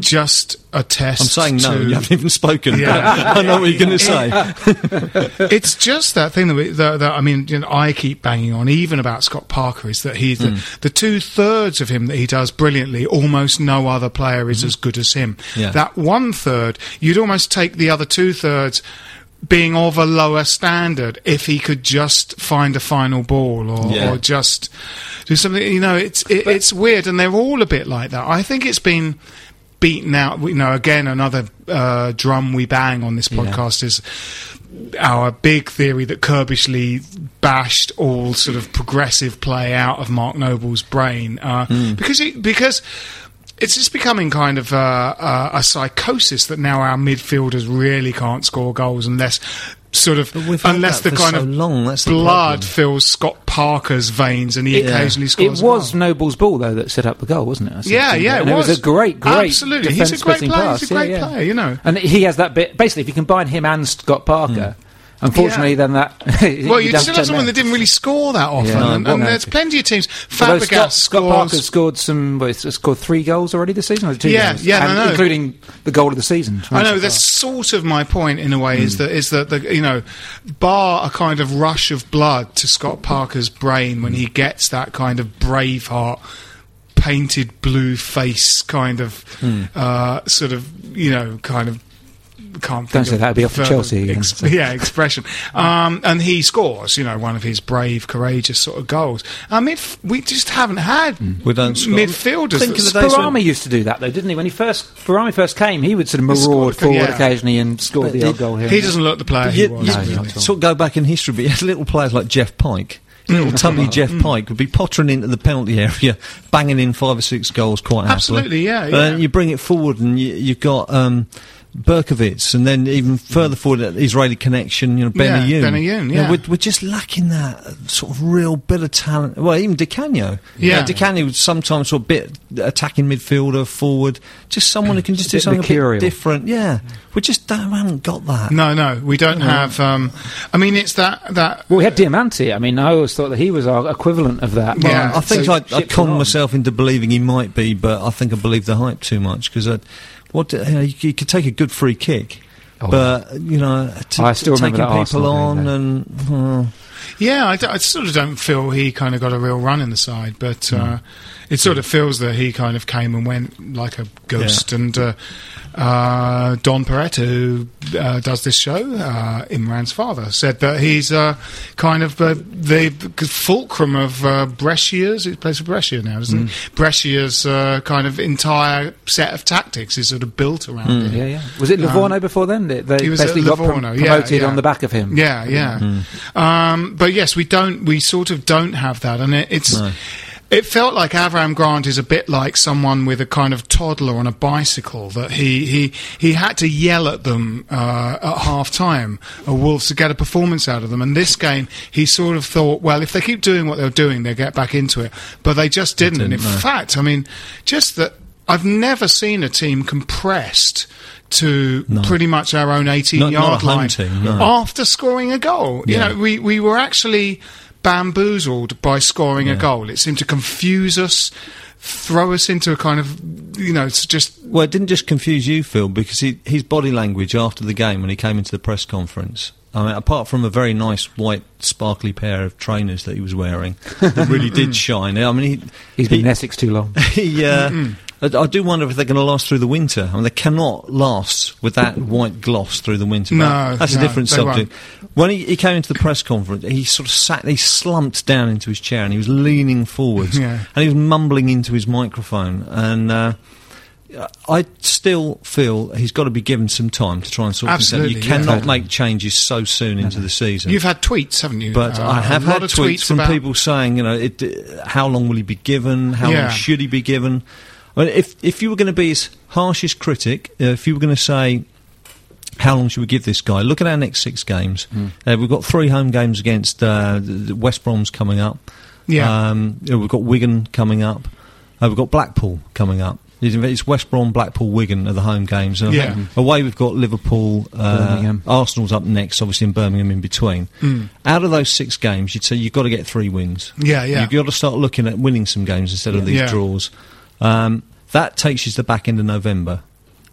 just a test. I'm saying no. to- You haven't even spoken. Yeah. [LAUGHS] I know what you're going to say. [LAUGHS] it's just that thing that, we, that, that I mean, you know, I keep banging on, even about Scott Parker, is that he's the, Mm. the two thirds of him that he does brilliantly. Almost no other player is as good as him. Yeah. That one third, you'd almost take the other two thirds. Being of a lower standard, if he could just find a final ball or, Yeah. or just do something, you know, it's it, it's weird, and they're all a bit like that. I think it's been beaten out. You know, again, another uh, drum we bang on this podcast is our big theory that Curbishley bashed all sort of progressive play out of Mark Noble's brain uh, Hmm. because it, because it's just becoming kind of uh, uh, a psychosis that now our midfielders really can't score goals unless sort of But we've unless the kind so of long, that's blood problem. fills Scott Parker's veins and he occasionally It scores. a was goal. Noble's ball though that set up the goal, wasn't it? Yeah, yeah, it and was. was a great, great. Absolutely. He's a great player. pass. He's a great yeah, yeah. player, you know. And he has that bit. Basically, if you combine him and Scott Parker, hmm. Unfortunately, Yeah. then that. [LAUGHS] Well, you don't still have someone that didn't really score that often, Yeah, and, no, and no. there's plenty of teams. Fabregas Scott, Scott Parker scored some, well, he's scored three goals already this season. Or two Yeah, goals? yeah, I And know. including the goal of the season. I know that's sort of my point in a way. Hmm. Is that is that the you know, bar a kind of rush of blood to Scott Parker's brain when he gets that kind of Braveheart painted blue face kind of Hmm. uh, sort of you know kind of can't Don't think say of that'd be off to further Chelsea again, ex- so. [LAUGHS] yeah expression [LAUGHS] um, and he scores you know one of his brave courageous sort of goals I mean we just haven't had We don't score. midfielders Think of the days Boa Morte used to do that though, didn't he? When he first Boa Morte first came, he would sort of maraud forward yeah. occasionally and score But the it- odd goal here. he doesn't look the player he You- was you- No, really. not at all. sort of go back in history, but you had little players like Geoff Pike. Mm. Little tubby [LAUGHS] Geoff Pike would be pottering into the penalty area, banging in five or six goals quite happily. Absolutely, yeah, But yeah. then you bring it forward, and you, you've got um, Berkovic, and then even further forward, that Israeli connection, you know, Yeah, Benayoun. Benayoun, You know, yeah. we're, we're just lacking that sort of real bit of talent. Well, even Di Canio. You Yeah. know, Di Canio was sometimes sort of bit attacking midfielder, forward, just someone who can just do Bit something a bit different. Yeah, we just don't, haven't got that. No, no, we don't have. Um, I mean, it's that that. Well, we had Diamanti. I mean, I always thought that he was our equivalent of that. Yeah. I think So I, I conned myself into believing he might be, but I think I believe the hype too much because what you, know, you, you could take a good free kick, Oh, but you know, I still taking people on and Yeah, I sort of don't feel he kind of got a real run in the side, but uh, it sort of feels that he kind of came and went like a ghost. And uh, uh, Don Peretta, who uh, does this show, uh, Imran's father, said that he's uh, kind of uh, the fulcrum of uh, Brescia's. He plays for Brescia now, doesn't Mm. he? Brescia's uh, kind of entire set of tactics is sort of built around him. Yeah, yeah. Was it Livorno before then? They, they Um, he was basically got prom- Livorno, yeah, promoted yeah. on the back of him. Yeah, yeah. Um, but yes, we don't. We sort of don't have that, and it, it's. No. It felt like Avram Grant is a bit like someone with a kind of toddler on a bicycle that he he, he had to yell at them uh, at half time, uh, Wolves, to get a performance out of them. And this game, he sort of thought, well, if they keep doing what they're doing, they'll get back into it. But they just didn't. and in didn't, no. fact, I mean, just that I've never seen a team compressed to pretty much our own 18 Not- not yard a home line team, no. after scoring a goal. You know, we, we were actually bamboozled by scoring a goal. It seemed to confuse us, throw us into a kind of, you know, it's just. well, it didn't just confuse you, Phil, because he, his body language after the game when he came into the press conference. I mean, apart from a very nice white, sparkly pair of trainers that he was wearing, that really [LAUGHS] did shine. I mean, he, He's been he, in Essex too long. [LAUGHS] he, uh, I, I do wonder if they're going to last through the winter. I mean, they cannot last with that [LAUGHS] white gloss through the winter. No, that's no, a different subject. When he, he came into the press conference, he sort of sat, he slumped down into his chair and he was leaning forwards [LAUGHS] Yeah. and he was mumbling into his microphone. And uh, I still feel he's got to be given some time to try and sort things out. You yeah. cannot make changes so soon into the season. You've had tweets, haven't you? But Uh, I have had of tweets, from people saying, you know, it, uh, how long will he be given? How Yeah. long should he be given? I mean, if if you were going to be his harshest critic, uh, if you were going to say, how long should we give this guy? Look at our next six games. Hmm. Uh, we've got three home games against uh, West Brom's coming up. Yeah. Um, we've got Wigan coming up. Uh, we've got Blackpool coming up. It's West Brom, Blackpool, Wigan are the home games. And Yeah. Away we've got Liverpool, uh. Arsenal's up next, obviously, in Birmingham in between. Out of those six games, you'd say you've got to get three wins. Yeah, yeah. You've got to start looking at winning some games instead of these Yeah. draws. Um, that takes you to the back end of November.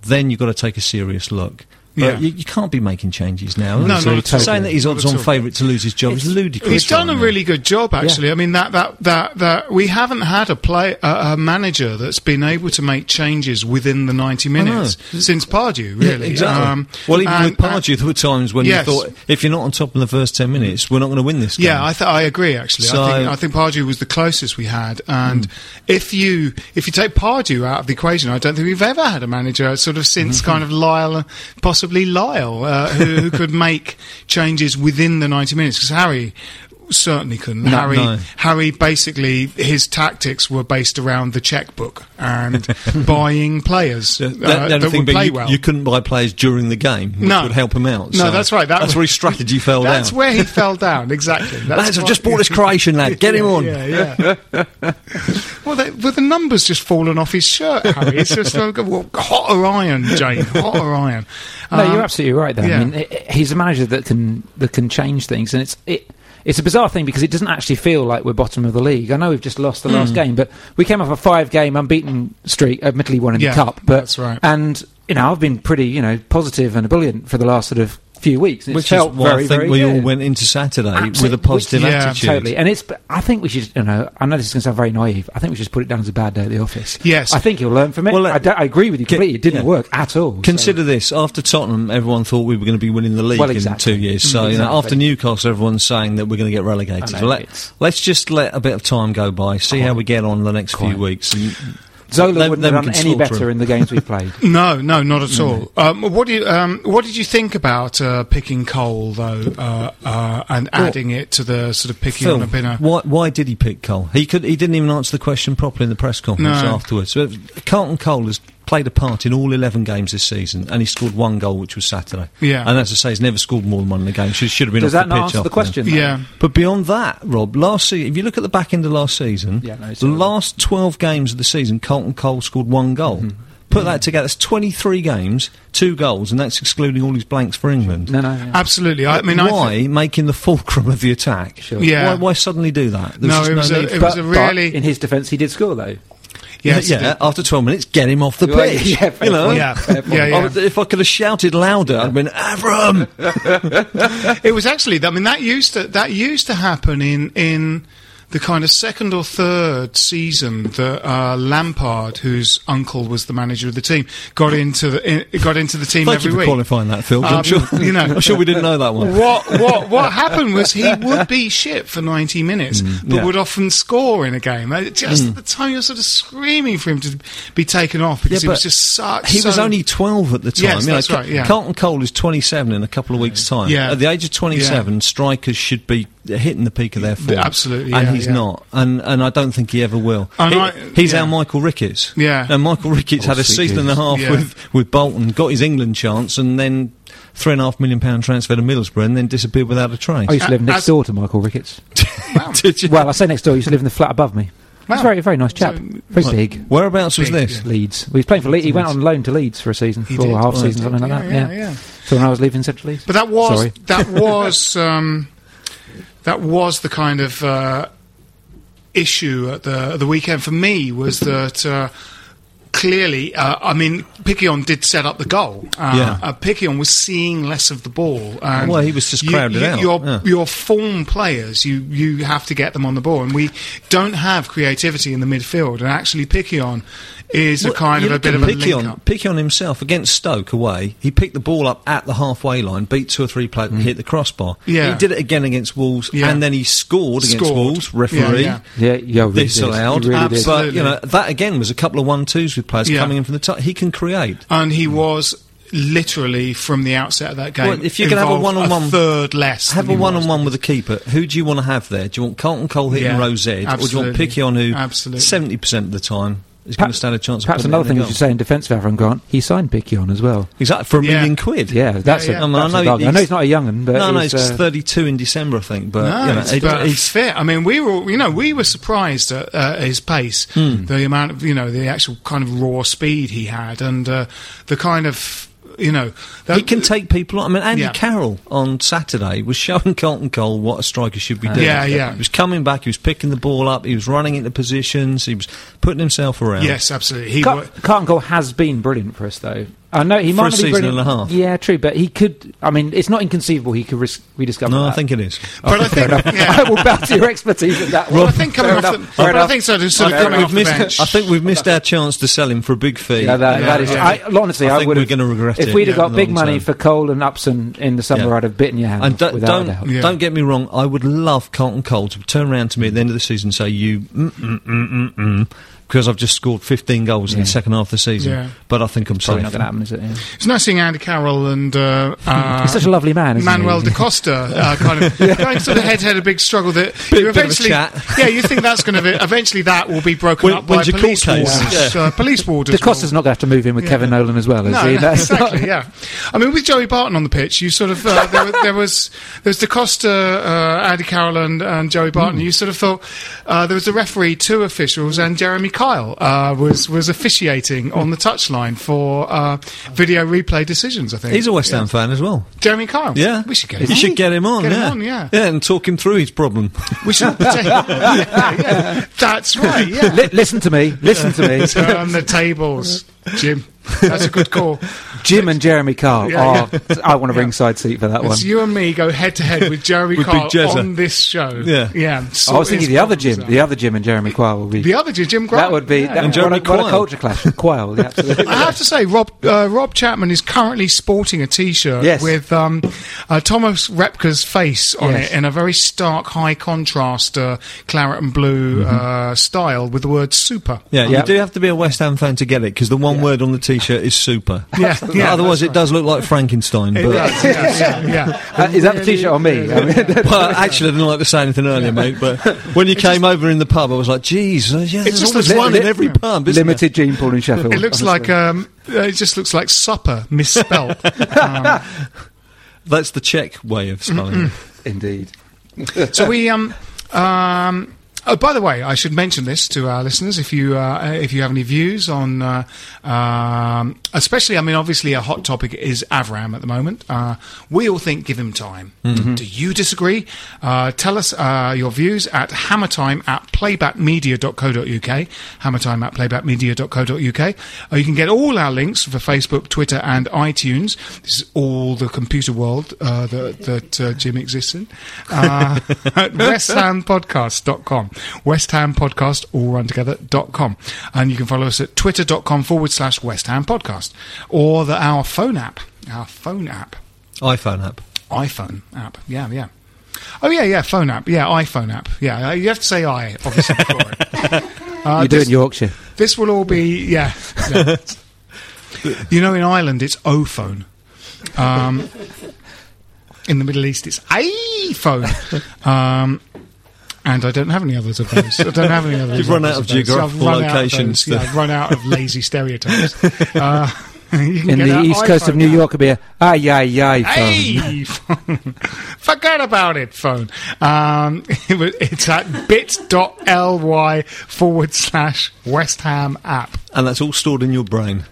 Then you've got to take a serious look. But Yeah. you, you can't be making changes now. No, So not saying that he's odds-on favourite to lose his job is ludicrous. He's done a really good job, actually. I mean, that that that that we haven't had a play a, a manager that's been able to make changes within the ninety minutes since Pardew. Yeah, Really, exactly. Um, well, even and- with Pardew, there were times when Yes. you thought if you're not on top in the first ten minutes, we're not going to win this. Game. Yeah, I, th- I agree. Actually, So- I think I think Pardew was the closest we had. And if you if you take Pardew out of the equation, I don't think we've ever had a manager sort of since kind of Lyall, possibly Lyall, uh, who, who could make changes within the ninety minutes. Because Harry certainly couldn't. No, Harry no. Harry basically his tactics were based around the checkbook and [LAUGHS] buying players The, uh, the- the that thing would play you, well. you couldn't buy players during the game, which No. would help him out. no, so that's right. That that's was- where his strategy fell [LAUGHS] That's down. That's where he [LAUGHS] fell down. Exactly. That's Lads, I've just bought this Croatian lad. Get him on. Yeah, yeah. well, the, well, the numbers just fallen off his shirt, Harry. It's just like, well, hotter iron, Jane. Hotter iron. No, Um, you're absolutely right. There, yeah. I mean, i i- he's a manager that can that can change things, and it's it. It's a bizarre thing because it doesn't actually feel like we're bottom of the league. I know we've just lost the last Hmm. game, but we came off a five-game unbeaten streak, admittedly one in Yeah, the cup. But that's right. And you know, I've been pretty you know positive and ebullient for the last sort of few weeks. Which is felt why very, I think very we all went into Saturday with a Absolutely. positive Yeah, attitude. Totally, and it's. I think we should. You know, I know this is going to sound very naive. I think we should just put it down as a bad day at the office. Yes. I think he'll learn from it. Well, I, I agree with you completely. It didn't yeah. work at all. so- Consider this: after Tottenham, everyone thought we were going to be winning the league Well, in two years. Mm, so, you know, after Newcastle, everyone's saying that we're going to get relegated. Know, Let, us just let a bit of time go by, see how we get on the next few weeks. And Zola then- wouldn't then have done any better in the games we've [LAUGHS] played. No, no, not at all. Um, what do you um, What did you think about uh, picking Cole though, uh, uh, and adding it to the sort of picking Phil, on a pinner? why, why did he pick Cole? He could. He didn't even answer the question properly in the press conference No. afterwards. So, Carlton Cole has played a part in all 11 games this season, and he scored one goal, which was Saturday. Yeah. And as I say, he's never scored more than one in a game. Should, should have been Does off that the not pitch answer the question? that. though? Yeah. But beyond that, Rob, last season, if you look at the back end of last season, Yeah, no, it's the terrible. last 12 games of the season, Carlton Cole scored one goal. Mm-hmm. Put that together, that's 23 games, two goals, and that's excluding all his blanks for England. No, no. yeah. Absolutely. I mean, I why thi- making the fulcrum of the attack? Sure. Yeah. Why, why suddenly do that? There No, just it was a- it for was a But- really- but in his defence, he did score though. Yes, yeah, it did. after 12 minutes, get him off the Well, pitch. yeah, fair you know? point. Yeah. Fair point. Yeah, yeah. would- if I could have shouted louder, I'd have been Avram. [LAUGHS] It was actually. I mean, that used to that used to happen in in the kind of second or third season that uh, Lampard, whose uncle was the manager of the team, got into the in, got into the team Thank every you for week. qualifying that, Phil. Um, I'm sure you know- I'm sure we didn't know that one. What what what happened was he would be shit for ninety minutes, but Mm, yeah. Mm. would often score in a game. Uh, Just at the time you're sort of screaming for him to be taken off because he was just such. He was only 12 at the time. Yes, you know, that's right, yeah. Carlton Cole is 27 in a couple of weeks' time. Yeah. At the age of 27, strikers should be hitting the peak of their form. absolutely, And yeah, he's yeah. not. And and I don't think he ever will. He- I- he's yeah. our Michael Ricketts. Yeah. And Michael Ricketts Oh, had a sweet season and a half Yeah. with, with Bolton, got his England chance, and then three and a half million pound transfer to Middlesbrough, and then disappeared without a trace. I used to live Uh, next door to Michael Ricketts. [LAUGHS] Did you? Well, I say next door. He used to live in the flat above me. He's Wow. a very, very nice chap. So- very big. Whereabouts was this? yeah. Leeds. He was playing for Leeds. He went on loan to Leeds for a season, He or did. a half Right. season, something like Yeah, that. yeah, Yeah, yeah. So when I was leaving Central Leeds. But that was Sorry. that [LAUGHS] was um, that was the kind of uh, issue at the the weekend for me was that. Uh, Clearly, uh, I mean, Piquionne did set up the goal. Uh, Yeah. uh, was seeing less of the ball. And Well, he was just crowded out, Your, yeah. your form players, you, you have to get them on the ball, and we don't have creativity in the midfield. And actually, Piquionne is a kind of a bit of a Piquionne, link up. Piquionne himself against Stoke away. He picked the ball up at the halfway line, beat two or three players, and mm. hit the crossbar. Yeah. he did it again against Wolves, Yeah. and then he scored against Scored. Wolves. Referee. Yeah, yeah. Yeah, yeah, really This allowed, really. Absolutely. but you know that again was a couple of one twos with players Yeah. coming in from the top. He can create. and he was literally from the outset of that game. Well, if you can have a one-on-one- third less, Have a than he was. one-on-one with the keeper. Who do you want to have there? Do you want Carlton Cole hitting Yeah, Rose Ed, or do you want absolutely. Piquionne, who Absolutely. seventy percent of the time is going to stand a chance? Perhaps putting another thing the we should say in defence of Avram Grant, he signed Piquionne as well. exactly for a Yeah. million quid. Yeah, that's yeah. a, I mean, that's I a know bargain. I know he's- he's not a young un, but no, no, he's, he's uh, 32 in December, I think. But No, you know, it's, it- but he's fit. I mean, we were, you know, we were surprised at uh, his pace, Hmm. the amount of, you know, the actual kind of raw speed he had, and uh, the kind of, you know, that, He can take people on. I mean, Andy Yeah. Carroll on Saturday was showing [LAUGHS] Carlton Cole what a striker should be doing. Yeah, yeah. He was coming back, he was picking the ball up, he was running into positions, he was putting himself around. Yes, absolutely. He Car- wa- Carlton Cole has been brilliant for us, though. I know he For might a not be season brilliant. and a half. Yeah, true, but he could. I mean, it's not inconceivable he could ris- rediscover. No, that. I think it is. But I think, yeah. I will bow to your expertise in that Well, one. I think coming Fair off the, fair but I think so. Just sort of Fair coming off We've the missed, bench. I think we've missed our chance to sell him for a big fee. Yeah, that, Yeah, that is. yeah. I, honestly, I I, think would we're have. gonna regret if it, we'd have got big money term. for Cole and Upson in the summer, I'd have bitten your hand. And don't don't, a doubt. Yeah. don't get me wrong. I would love Carlton Cole to turn around to me at the end of the season and say, "You mm mm mm mm mm," because I've just scored 15 goals in the second half of the season. Yeah. But I think I'm Probably safe. not going to happen, is it? Yeah. It's nice seeing Andy Carroll and uh, [LAUGHS] uh, He's such a lovely man, isn't Manuel he? da Costa [LAUGHS] uh, kind of going sort of head to head a big struggle that [LAUGHS] Bit- you bit of a eventually chat. yeah you think that's going to eventually that will be broken When- up by police court wardens Yeah. uh, police warders Da Costa's will- not going to have to move in with Yeah. Kevin Nolan as well, is no, he? no, That's not- exactly. Yeah, I mean, with Joey Barton on the pitch, you sort of uh, there, was- there was there was Da Costa, uh, Andy Carroll, and, and Joey Barton. Hmm. You sort of thought uh, there was a referee, two officials, and Jeremy Kyle uh, was was officiating on the touchline for uh, video replay decisions. I think He's a West Ham Yeah. fan as well. Jeremy Kyle. Yeah, we should get You him. on. should get him on. Get him yeah. on, yeah. yeah, and talk him through his problem. We should. [LAUGHS] yeah, yeah. That's right. Yeah. Li- listen to me. Listen to me. Turn the tables, [LAUGHS] Jim. That's a good call. Jim and Jeremy Kyle. Yeah, oh, I want a ringside seat for that one. It's you and me go head to head with Jeremy With Kyle on this show. Yeah. yeah. I was thinking the other Jim. out. The other Jim and Jeremy Kyle would be. The other Jim, Jim Grant. that would be. Yeah. That, And what, a, Jeremy what a culture clash. Kyle, yeah, absolutely. [LAUGHS] I have to say, Rob uh, Rob Chapman is currently sporting a T-shirt Yes. with um, uh, Thomas Repka's face on Yes. it in a very stark, high contrast uh, claret and blue uh, style with the word "super." Yeah, Yeah. you do have to be a West Ham fan to get it because the one word on the T-shirt is super. [LAUGHS] Yeah, yeah, Otherwise, it does look like Frankenstein. It but does, yeah, yeah, yeah. [LAUGHS] Uh, is that the T-shirt on me? [LAUGHS] I mean, well, actually, I didn't like to say anything earlier, mate. But when you came over in the pub, I was like, "Geez, yeah, there's just always one li- in every yeah. pub." Isn't limited gene pool in Sheffield. It looks like um, it just looks like supper misspelt. um. That's the Czech way of spelling. it. indeed. so we um um. Oh, by the way, I should mention this to our listeners. If you uh, if you have any views on, uh, um, especially, I mean, obviously, a hot topic is Avram at the moment. Uh, we all think give him time. Do you disagree? Uh, tell us uh, your views at hammertime at playbackmedia.co.uk. Hammertime at playbackmedia.co.uk. Uh, you can get all our links for Facebook, Twitter, and iTunes. This is all the computer world uh, that, that uh, Jim exists in. Uh, [LAUGHS] at westhampodcast.com. West Ham Podcast, all run together, dot com. And you can follow us at twitter.com forward slash West Ham Podcast. Or the, our phone app. Our phone app. iPhone app. iPhone app. Yeah, yeah. Oh, yeah, yeah, phone app. Yeah, iPhone app. Yeah, uh, you have to say I, obviously, before it. [LAUGHS] Uh, you do it in Yorkshire. this will all be, yeah. yeah. [LAUGHS] you know, in Ireland, it's O phone. Um, in the Middle East, it's iPhone. [LAUGHS] Um, and I don't have any others of those. I don't have any others. [LAUGHS] You've run out of those. So I've geographical run out of locations. Yeah, I've run out of lazy stereotypes. [LAUGHS] Uh, [LAUGHS] you can In get the east coast of New app. York, it'd be a ay ay ay phone. Hey, phone. forget about it, phone. Um, it was- it's at bit.ly forward slash West Ham app. And that's all stored in your brain,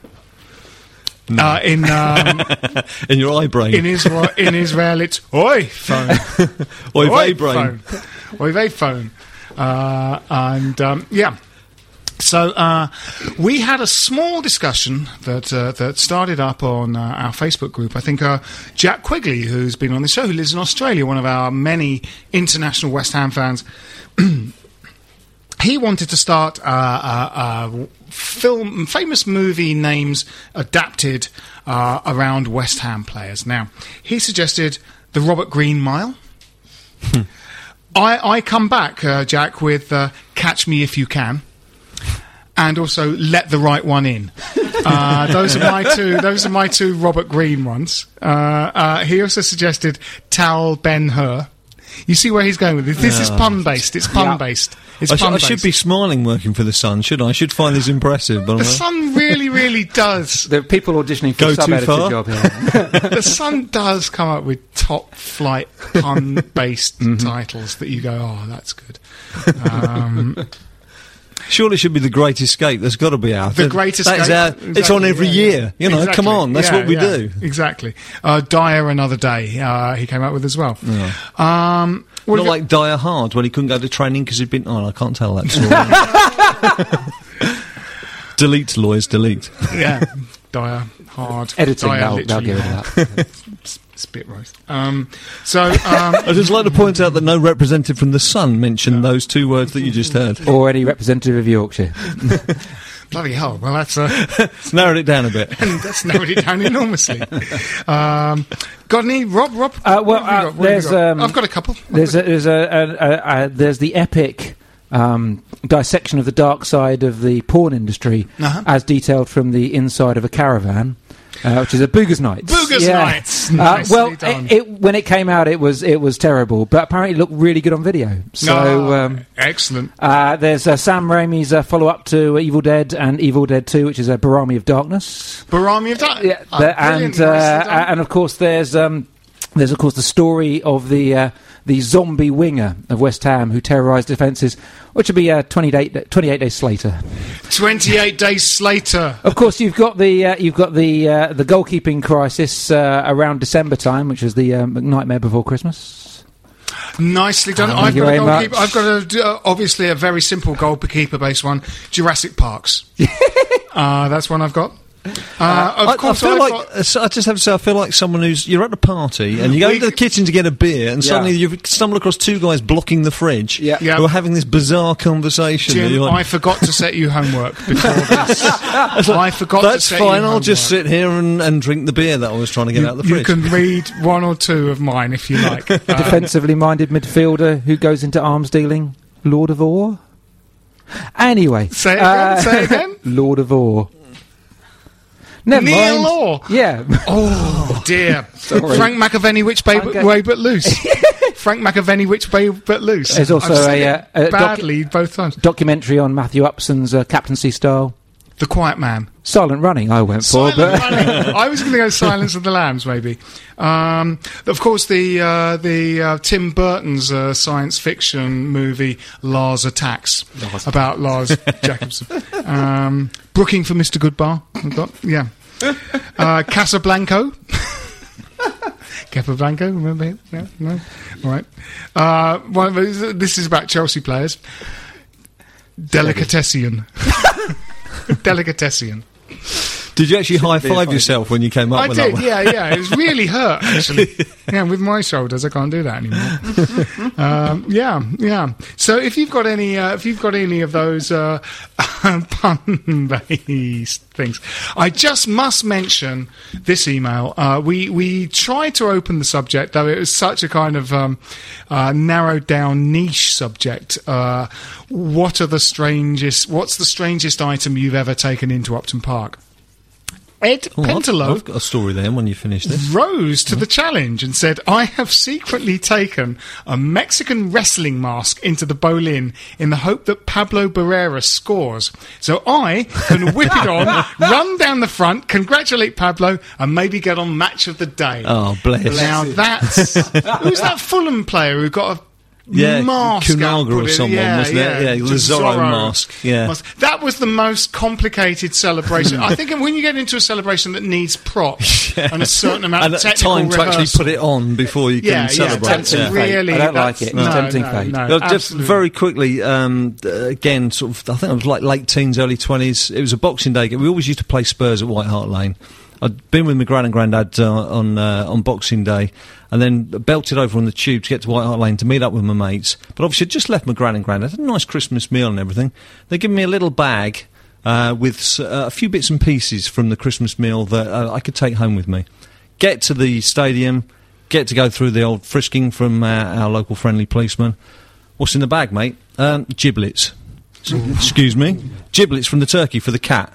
Uh, in um, [LAUGHS] in your eye brain. in Israel, in Israel, it's oi phone, [LAUGHS] Oy oi brain. phone, oi vey phone, uh, and um, yeah. So uh, we had a small discussion that uh, that started up on uh, our Facebook group. I think uh, Jack Quigley, who's been on the show, who lives in Australia, one of our many international West Ham fans, [CLEARS THROAT] he wanted to start uh, uh, uh, film famous movie names adapted uh, around West Ham players. Now he suggested the Robert Green Mile. I, I come back, uh, Jack, with uh, Catch Me If You Can. And also let the right one in. Uh, those are my two. Those are my two Robert Green ones. Uh, uh, he also suggested Tal Ben Hur. You see where he's going with this. This is pun based. It's pun based. It's I, sh- pun I should be smiling working for the Sun, should I? I should find this impressive, but I'm The like, Sun really, really [LAUGHS] does. The people auditioning for Go a too sub-editor far? job here. [LAUGHS] the Sun does come up with top flight pun based [LAUGHS] Mm-hmm. titles that you go, oh, that's good. Um, surely it should be the Great Escape. There's got to be out. the That- Great Escape. our- it's on every yeah, year. You know, Exactly. come on, that's Yeah, what we yeah, do. Exactly. Uh, Dyer Another Day, uh, he came up with as well. Um, what Not have like Dyer Hard when he couldn't go to training because he'd been. Oh, I can't tell that story. [LAUGHS] delete, lawyers, delete. yeah, Dyer hard Editing, Dial they'll, they'll literally get rid hard. of that. Spit roast. Um, so um, [LAUGHS] I'd just like to point out that no representative from the Sun mentioned those two words that you just heard. [LAUGHS] or any representative of Yorkshire. [LAUGHS] bloody hell. Well, that's uh, narrowed it down a bit. that's narrowed it down enormously. Um, got any, Rob? Rob? Uh, well, What have you uh, got? What have you there's, got? um, I've got a couple. There's a, there's a, a, a, a there's the epic um, dissection of the dark side of the porn industry, Uh-huh. as detailed from the inside of a caravan. Uh, which is a Boogers Nights. Boogers Yeah. Nights. Uh, well, done. it, it, when it came out, it was it was terrible, but apparently it looked really good on video. So Oh, um, excellent. uh, there's uh, Sam Raimi's uh, follow up to Evil Dead and Evil Dead 2, which is a Behrami of Darkness. Behrami of Dark. Yeah, Oh, and uh, and of course there's um, there's of course the story of the uh, the zombie winger of West Ham who terrorised defences, which will be uh, 28, 28 days later. 28 days later. Of course, you've got the uh, you've got the uh, the goalkeeping crisis uh, around December time, which was the um, nightmare before Christmas. Nicely done. Thank I've got, a goalkeeper. I've got a, uh, obviously a very simple goalkeeper based one Jurassic Parks. [LAUGHS] uh, that's one I've got. Uh, of I, I feel I've like got- uh, I just have to say I feel like someone who's you're at a party and you go We- into the kitchen to get a beer and Yeah. suddenly you stumble across two guys blocking the fridge Yeah. Yeah. who are having this bizarre conversation. and Jim, like, I forgot to set you homework before [LAUGHS] this. I forgot That's to set you fine. I'll just sit here and, and drink the beer that I was trying to get You, out of the fridge. you can read one or two of mine if you like. [LAUGHS] Uh, Defensively minded midfielder who goes into arms dealing, Lord of Orr. Anyway, Say it again, uh, say it again. [LAUGHS] Lord of Orr. Never Neil mind. Law. Yeah. Oh dear. Sorry. Frank McAvennie, which way, Okay. way but loose. [LAUGHS] Frank McAvennie, which way but loose. There's also a, uh, docu- badly both times. documentary on Matthew Upson's uh, captaincy style. The Quiet Man. Silent running, I went for, but [LAUGHS] I was going to go Silence of the Lambs, maybe. Um, of course, the uh, the uh, Tim Burton's uh, science fiction movie Lars Attacks about Lars [LAUGHS] Jacobson. Um, Brooking for Mr. Goodbar. I've got yeah. Uh, Casablanco. [LAUGHS] Capablanco, remember him? Yeah, no, all right. Uh, these- this is about Chelsea players. Delicatessen. Delicatessen. Did you actually high five yourself when you came up I with did, that one? yeah, yeah. It was really hurt, [LAUGHS] actually. yeah, with my shoulders, I can't do that anymore. [LAUGHS] um, yeah, yeah. So if you've got any, uh, if you've got any of those uh, [LAUGHS] pun-based things, I just must mention this email. Uh, we we tried to open the subject, though it was such a kind of um, uh, narrowed down niche subject. Uh, what are the strangest? What's the strangest item you've ever taken into Upton Park? Ed Oh, Pentelow I've got a story then when you finish this. rose to the challenge and said, I have secretly taken a Mexican wrestling mask into the Boleyn in the hope that Pablo Barrera scores. So I can whip it on, [LAUGHS] run down the front, congratulate Pablo, and maybe get on match of the day. Oh, bless. Now that's who's that Fulham player who got a Yeah, mask Kunaga or someone, yeah, wasn't it? Yeah, the just Zorro mask, yeah. Mask. That was the most complicated celebration. I think when you get into a celebration that needs props [LAUGHS] and a certain amount and of technical time to actually put it on before you can yeah, yeah, celebrate. that's Tempting yeah. fate. really. I don't like it. No, tempting no, fate. no, Well, just very quickly, um, uh, again, sort of, I think it was like late teens, early 20s. It was a Boxing Day game. We always used to play Spurs at White Hart Lane. I'd been with my gran and granddad uh, on uh, on Boxing Day, and then belted over on the tube to get to White Hart Lane to meet up with my mates. But obviously, I'd just left my gran and granddad. Had a nice Christmas meal and everything. They give me a little bag uh, with uh, a few bits and pieces from the Christmas meal that uh, I could take home with me. Get to the stadium, get to go through the old frisking from uh, our local friendly policeman. What's in the bag, mate? Um, giblets. Excuse me. Giblets from the turkey for the cat.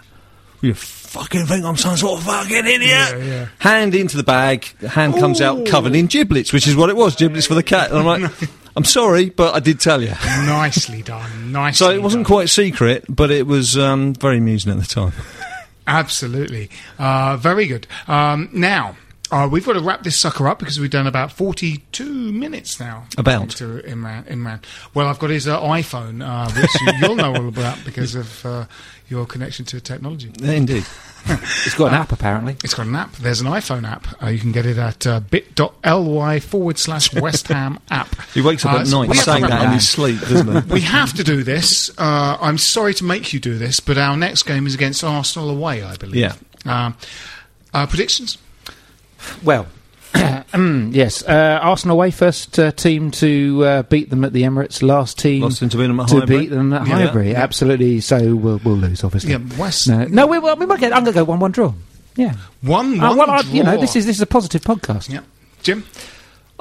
You fucking think I'm some sort of fucking idiot? yeah. Hand into the bag, the hand comes out covered in giblets, which is what it was, giblets for the cat. And I'm like, [LAUGHS] I'm sorry, but I did tell you. nicely done. Nicely. So it wasn't done. quite secret, but it was um, very amusing at the time. [LAUGHS] Absolutely. Uh, very good. Um, now, uh, we've got to wrap this sucker up because we've done about 42 minutes now. About? Into Imran. Imran. Well, I've got his uh, iPhone, uh, which you, you'll know all about because [LAUGHS] of uh, your connection to technology. Indeed. [LAUGHS] it's got an app apparently. It's got an app. There's an iPhone app. Uh, you can get it at uh, bit.ly forward slash [LAUGHS] West Ham app. He wakes up Uh, at night saying that in his sleep, doesn't he? We have to do this. Uh, I'm sorry to make you do this, but our next game is against Arsenal away, I believe. Yeah. Um, Uh, predictions? Well, [COUGHS] yes. Uh, Arsenal away, first uh, team to uh, beat them at the Emirates. Last team Last team to beat them at to Highbury. beat them at Yeah. Highbury. Absolutely. So we'll, we'll lose, obviously. Yeah, West. No, no, we, we might get. I'm going to go one-one draw. Yeah. One, Uh, one well, I, you know, this is this is a positive podcast. Yeah. Jim?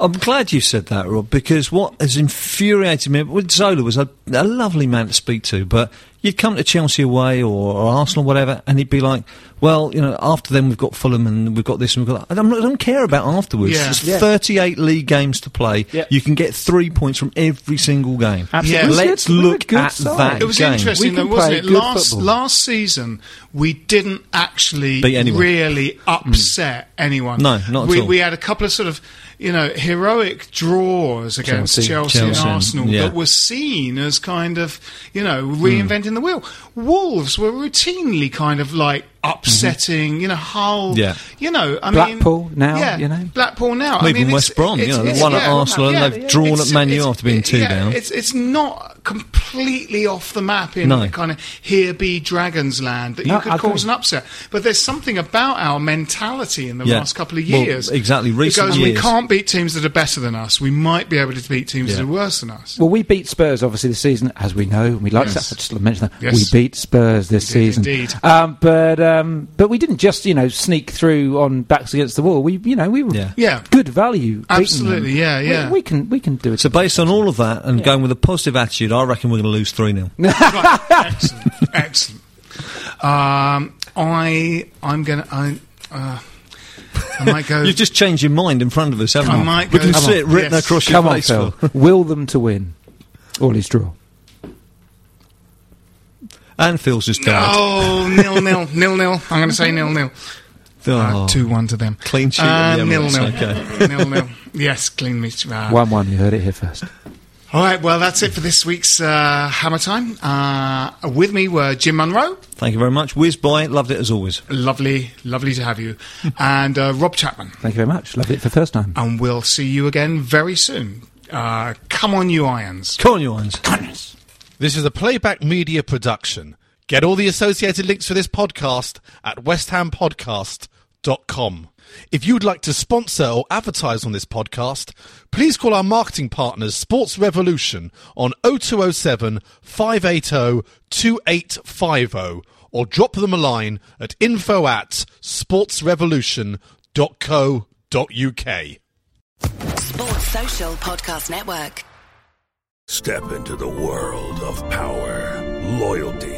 I'm glad you said that, Rob, because what has infuriated me, well, Zola was a, a lovely man to speak to, but you'd come to Chelsea away or, or Arsenal, whatever, and he'd be like, well, you know, after them we've got Fulham and we've got this and we've got that. I'm not, I don't care about afterwards. Yeah. There's Yeah. 38 league games to play. Yeah. You can get three points from every single game. Absolutely. Yeah. Let's good- look good at side. that It was game. interesting, We though, can wasn't it? good Last football. last season, we didn't actually really mm. upset anyone. No, not at we, all. We had a couple of sort of, you know, heroic draws against Chelsea. Chelsea, Chelsea, and Arsenal yeah. that were seen as kind of, you know, reinventing the wheel. Wolves were routinely kind of like upsetting, you know, Hull. Yeah. You know, I mean Blackpool mean, now, yeah, you know. Blackpool now. Well, I even mean, West it's- Brom, you know, they it's- won at yeah, Arsenal and they've drawn at Man U after being two yeah, down. It's it's not completely off the map in No. kind of here be Dragons land that No, you could I cause agree. an upset. But there's something about our mentality in the Yeah. last couple of Well, years. exactly, recent because we can't beat teams that are better than us. We might be able to beat teams that are worse than us. Well, we beat Spurs obviously this season, as we know, and we like Yes. to just mention that Yes. we beat Spurs this We did season. indeed. Um, but um, but we didn't just you know sneak through on backs against the wall. We you know we were Yeah. Yeah. good value. Absolutely, them. yeah, We- yeah. We, can we can do it. So based on all of that and going with a positive attitude, I reckon we're going to lose 3 0. [LAUGHS] right. Excellent. Excellent. Um, I I'm gonna I. Uh, I might go. [LAUGHS] You've just changed your mind in front of us, haven't I you? might we go- can Come see on. it written Yes. across your Come on, face. Phil. Phil. [LAUGHS] Will them to win. All is draw. And Phil's just died. Oh, nil nil nil nil. I'm going to say nil nil. Oh. Uh, two one to them. Clean sheet Uh, the nil Emirates, nil. okay. nil nil. Yes, clean meat. Uh, One one. You heard it here first. All right. Well, that's it for this week's uh, Hammer Time. Uh, with me were Jim Munro. Thank you very much. Whiz boy, loved it as always. Lovely, lovely to have you, [LAUGHS] and uh, Rob Chapman. Thank you very much. Loved it for the first time. And we'll see you again very soon. Uh, come on, you irons. Come on, you irons. This is a playback media production. Get all the associated links for this podcast at westhampodcast.com. If you'd like to sponsor or advertise on this podcast, please call our marketing partners Sports Revolution on 0207 580 2850 or drop them a line at info at sportsrevolution.co.uk. Sports Social Podcast Network. Step into the world of power, loyalty,